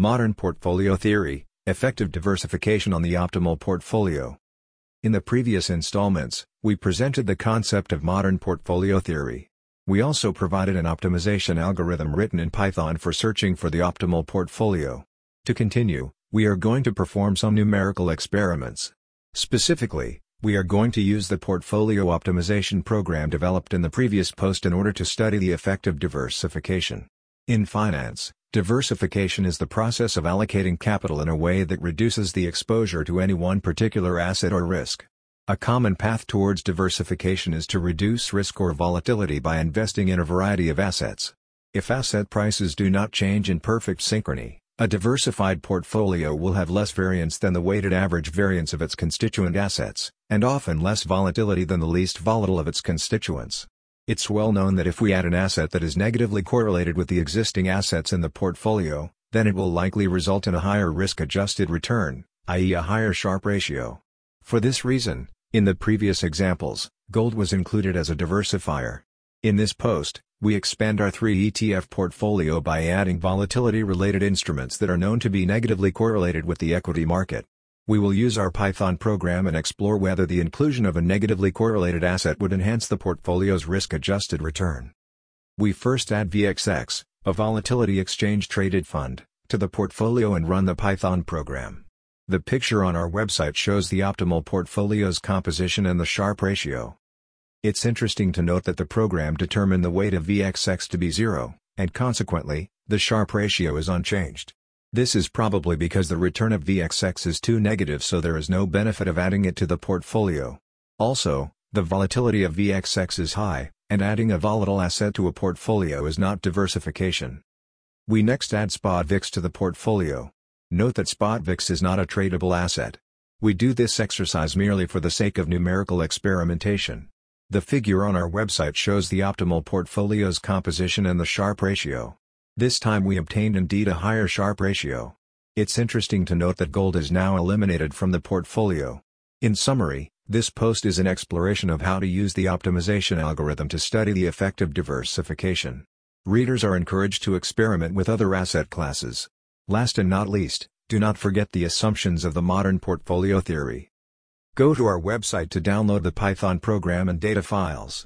Modern Portfolio Theory, Effective Diversification on the Optimal Portfolio. In the previous installments, we presented the concept of modern portfolio theory. We also provided an optimization algorithm written in Python for searching for the optimal portfolio. To continue, we are going to perform some numerical experiments. Specifically, we are going to use the portfolio optimization program developed in the previous post in order to study the effect of diversification. In finance, Diversification is the process of allocating capital in a way that reduces the exposure to any one particular asset or risk. A common path towards diversification is to reduce risk or volatility by investing in a variety of assets. If asset prices do not change in perfect synchrony, a diversified portfolio will have less variance than the weighted average variance of its constituent assets, and often less volatility than the least volatile of its constituents. It's well known that if we add an asset that is negatively correlated with the existing assets in the portfolio, then it will likely result in a higher risk-adjusted return, i.e. a higher Sharpe ratio. For this reason, in the previous examples, gold was included as a diversifier. In this post, we expand our 3 ETF portfolio by adding volatility-related instruments that are known to be negatively correlated with the equity market. We will use our Python program and explore whether the inclusion of a negatively correlated asset would enhance the portfolio's risk-adjusted return. We first add VXX, a volatility exchange-traded fund, to the portfolio and run the Python program. The picture on our website shows the optimal portfolio's composition and the Sharpe ratio. It's interesting to note that the program determined the weight of VXX to be zero, and consequently, the Sharpe ratio is unchanged. This is probably because the return of VXX is too negative so there is no benefit of adding it to the portfolio. Also, the volatility of VXX is high, and adding a volatile asset to a portfolio is not diversification. We next add spot VIX to the portfolio. Note that spot VIX is not a tradable asset. We do this exercise merely for the sake of numerical experimentation. The figure on our website shows the optimal portfolio's composition and the Sharpe ratio. This time we obtained indeed a higher Sharpe ratio. It's interesting to note that gold is now eliminated from the portfolio. In summary, this post is an exploration of how to use the optimization algorithm to study the effect of diversification. Readers are encouraged to experiment with other asset classes. Last and not least, do not forget the assumptions of the modern portfolio theory. Go to our website to download the Python program and data files.